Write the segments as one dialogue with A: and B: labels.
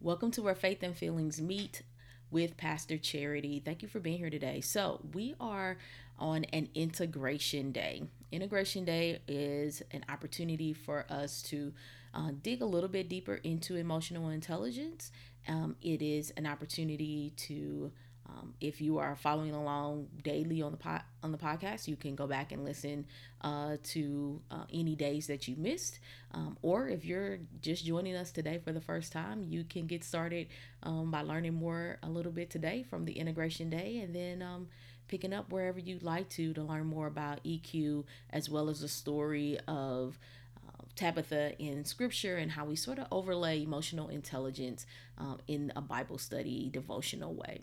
A: Welcome to where faith and feelings meet with Pastor Charity. Thank you for being here today. So, we are on an integration day. Integration day is an opportunity for us to uh, dig a little bit deeper into emotional intelligence. Um, it is an opportunity to um, if you are following along daily on the po- on the podcast, you can go back and listen uh, to uh, any days that you missed, um, or if you're just joining us today for the first time, you can get started um, by learning more a little bit today from the integration day, and then um, picking up wherever you'd like to to learn more about EQ as well as the story of. Uh, Tabitha in scripture and how we sort of overlay emotional intelligence um, in a Bible study devotional way.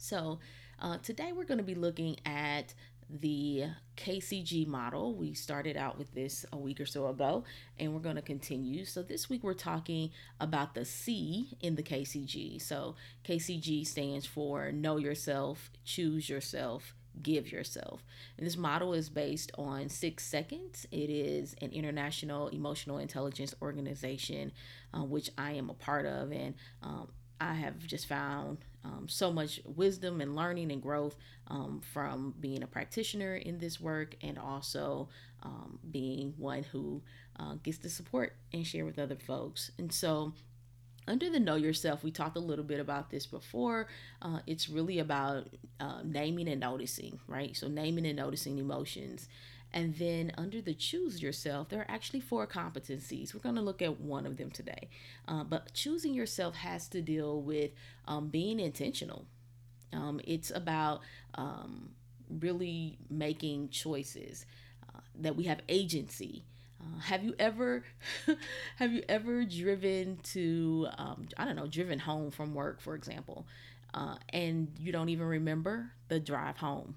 A: So, uh, today we're going to be looking at the KCG model. We started out with this a week or so ago, and we're going to continue. So, this week we're talking about the C in the KCG. So, KCG stands for Know Yourself, Choose Yourself, give yourself. And this model is based on Six Seconds. It is an international emotional intelligence organization, uh, which I am a part of. And um, I have just found um, so much wisdom and learning and growth um, from being a practitioner in this work and also um, being one who uh, gets to support and share with other folks. And so, under the Know Yourself, we talked a little bit about this before. Uh, it's really about uh, naming and noticing, right? So, naming and noticing emotions. And then under the choose yourself, there are actually four competencies. We're going to look at one of them today. Uh, but choosing yourself has to deal with um, being intentional. Um, it's about um, really making choices uh, that we have agency. Uh, have you ever have you ever driven to um, I don't know driven home from work for example uh, and you don't even remember the drive home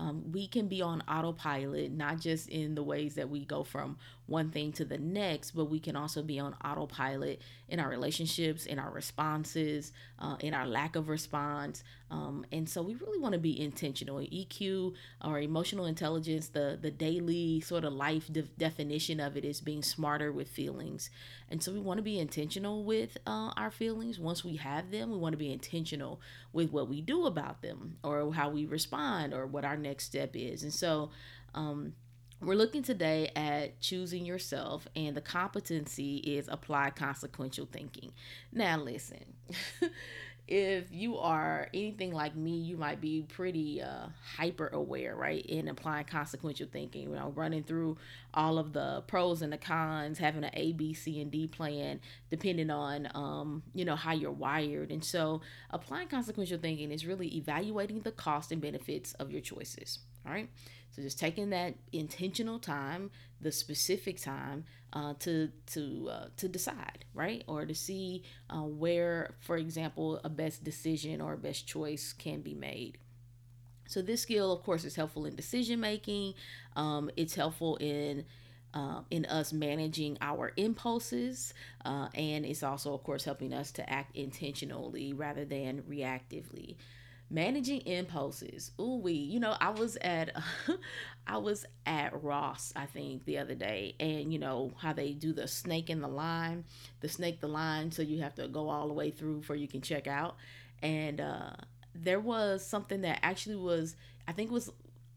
A: um, we can be on autopilot, not just in the ways that we go from one thing to the next, but we can also be on autopilot in our relationships, in our responses, uh, in our lack of response. Um, and so we really want to be intentional. EQ or emotional intelligence, the, the daily sort of life de- definition of it is being smarter with feelings. And so we want to be intentional with uh, our feelings. Once we have them, we want to be intentional with what we do about them or how we respond or what our next step is. And so, um, we're looking today at choosing yourself, and the competency is apply consequential thinking. Now, listen, if you are anything like me, you might be pretty uh, hyper aware, right, in applying consequential thinking. You know, running through all of the pros and the cons, having an A, B, C, and D plan, depending on, um, you know, how you're wired. And so, applying consequential thinking is really evaluating the cost and benefits of your choices. All right. So just taking that intentional time, the specific time, uh, to to uh, to decide, right, or to see uh, where, for example, a best decision or a best choice can be made. So this skill, of course, is helpful in decision making. Um, it's helpful in uh, in us managing our impulses, uh, and it's also, of course, helping us to act intentionally rather than reactively managing impulses. Ooh we you know i was at i was at ross i think the other day and you know how they do the snake in the line the snake the line so you have to go all the way through before you can check out. And uh there was something that actually was i think was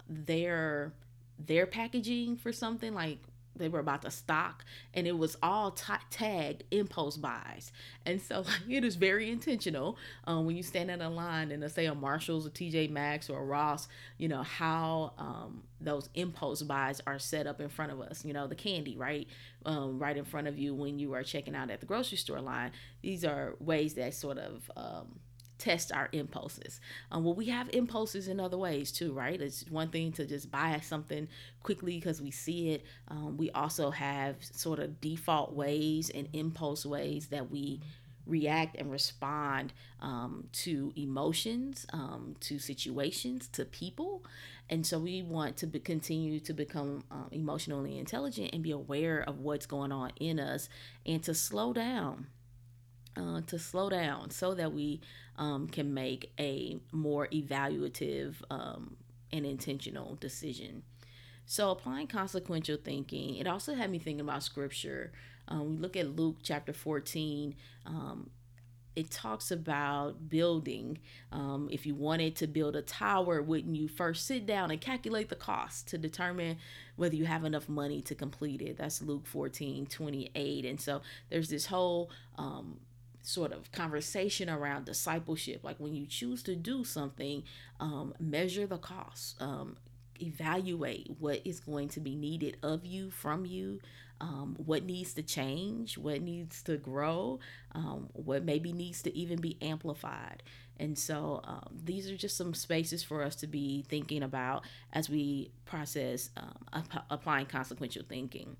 A: their their packaging for something like they were about to stock and it was all t- tagged impulse buys. And so it is very intentional um, when you stand in a line and let's say a marshalls a tj maxx or a ross you know how um, those impulse buys are set up in front of us. You know the candy right? Um, right in front of you when you are checking out at the grocery store line. These are ways that sort of um, test our impulses. Um, well, we have impulses in other ways too, right? It's one thing to just buy something quickly because we see it. Um, we also have sort of default ways and impulse ways that we react and respond um, to emotions, um, to situations, to people. And so we want to be, continue to become uh, emotionally intelligent and be aware of what's going on in us and to slow down uh, to slow down so that we um, can make a more evaluative um, and intentional decision. So, applying consequential thinking, it also had me thinking about scripture. Um, we look at Luke chapter 14. Um, it talks about building. Um, if you wanted to build a tower, wouldn't you first sit down and calculate the cost to determine whether you have enough money to complete it? That's Luke 14 28. And so there's this whole um, sort of conversation around discipleship. Like when you choose to do something, um, measure the cost, um, evaluate what is going to be needed of you, from you, um, what needs to change, what needs to grow, um, what maybe needs to even be amplified. And so um, these are just some spaces for us to be thinking about as we process um, applying consequential thinking.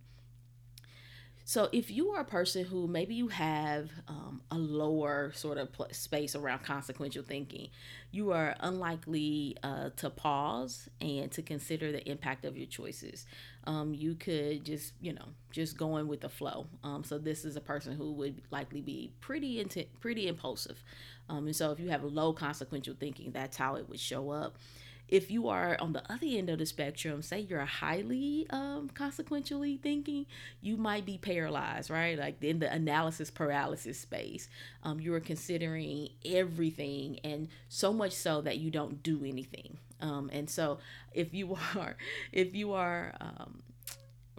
A: So, if you are a person who maybe you have um, a lower sort of pl- space around consequential thinking, you are unlikely uh, to pause and to consider the impact of your choices. Um, you could just, you know, just going with the flow. Um, so, this is a person who would likely be pretty int- pretty impulsive. Um, and so, if you have low consequential thinking, that's how it would show up if you are on the other end of the spectrum, say you're highly um, consequentially thinking, you might be paralyzed, right? Like in the analysis paralysis space, um, you are considering everything, and so much so that you don't do anything. Um, and so, if you are, if you are, um,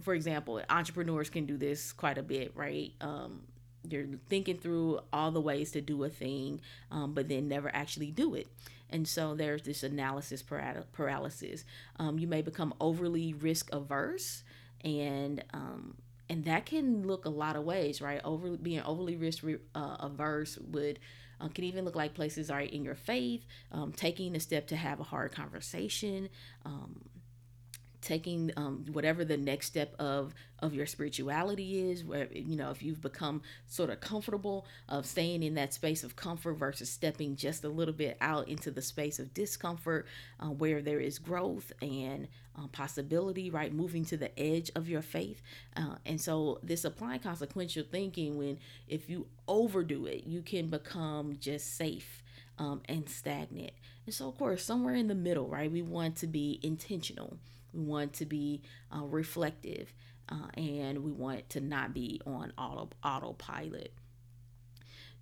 A: for example, entrepreneurs can do this quite a bit, right? Um, you're thinking through all the ways to do a thing, um, but then never actually do it. And so there's this analysis paralysis. Um, you may become overly risk averse, and um, and that can look a lot of ways, right? Over being overly risk uh, averse would uh, can even look like places right in your faith, um, taking a step to have a hard conversation, um, taking um, whatever the next step of of your spirituality is where you know if you've become sort of comfortable of staying in that space of comfort versus stepping just a little bit out into the space of discomfort uh, where there is growth and uh, possibility right moving to the edge of your faith. Uh, and so this applying consequential thinking when if you overdo it you can become just safe um, and stagnant. And so of course somewhere in the middle right we want to be intentional we want to be uh, reflective uh, and we want to not be on auto autopilot.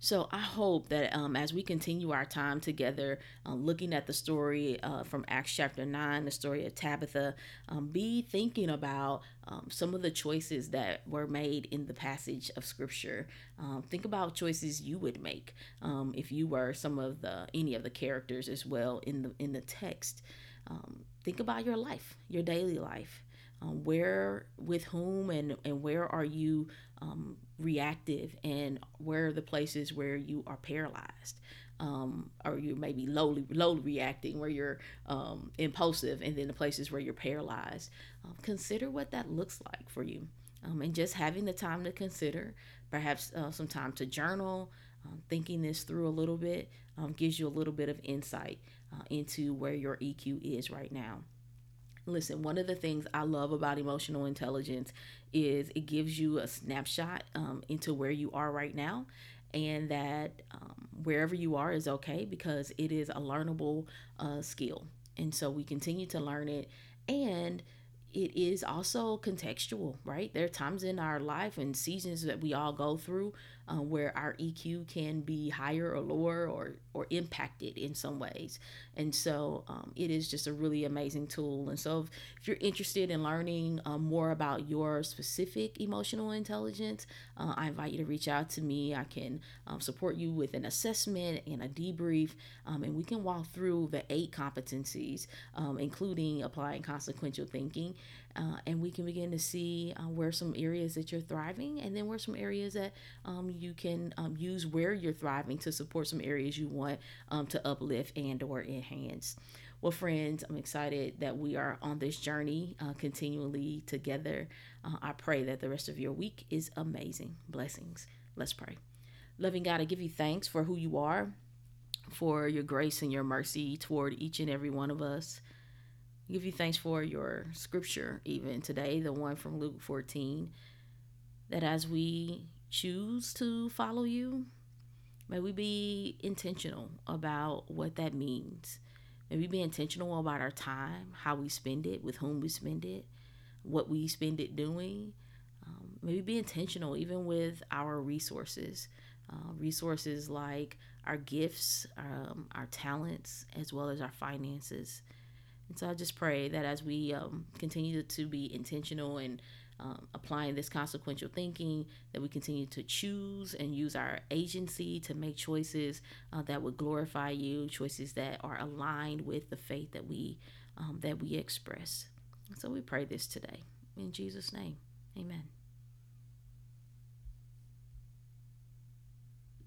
A: So I hope that um, as we continue our time together, um, looking at the story uh, from Acts chapter 9, the story of Tabitha, um, be thinking about um, some of the choices that were made in the passage of scripture. Um, think about choices you would make um, if you were some of the any of the characters as well in the in the text. Um, think about your life, your daily life. Um, where, with whom, and, and where are you um, reactive, and where are the places where you are paralyzed? Um, or you may be lowly, lowly reacting, where you're um, impulsive, and then the places where you're paralyzed. Um, consider what that looks like for you. Um, and just having the time to consider, perhaps uh, some time to journal, um, thinking this through a little bit um, gives you a little bit of insight uh, into where your EQ is right now. Listen, one of the things I love about emotional intelligence is it gives you a snapshot um, into where you are right now, and that um, wherever you are is okay because it is a learnable uh, skill. And so we continue to learn it, and it is also contextual, right? There are times in our life and seasons that we all go through uh, where our EQ can be higher or lower or or impacted in some ways. And so um, it is just a really amazing tool. And so if, if you're interested in learning um, more about your specific emotional intelligence, uh, I invite you to reach out to me. I can um, support you with an assessment and a debrief, um, and we can walk through the eight competencies, um, including applying consequential thinking. Uh, and we can begin to see uh, where some areas that you're thriving and then where some areas that um, you can um, use where you're thriving to support some areas you want um, to uplift and or enhance. Well friends i'm excited that we are on this journey uh, continually together. Uh, i pray that the rest of your week is amazing. Blessings. Let's pray. Loving god i give you thanks for who you are for your grace and your mercy toward each and every one of us give you thanks for your scripture, even today, the one from Luke 14, that as we choose to follow you, may we be intentional about what that means. May we be intentional about our time, how we spend it, with whom we spend it, what we spend it doing. Um, maybe be intentional even with our resources. uh, resources like our gifts, um, our talents, as well as our finances. And so I just pray that as we um, continue to be intentional and um, applying this consequential thinking, that we continue to choose and use our agency to make choices uh, that would glorify you, choices that are aligned with the faith that we um, that we express. So we pray this today in Jesus' name, Amen.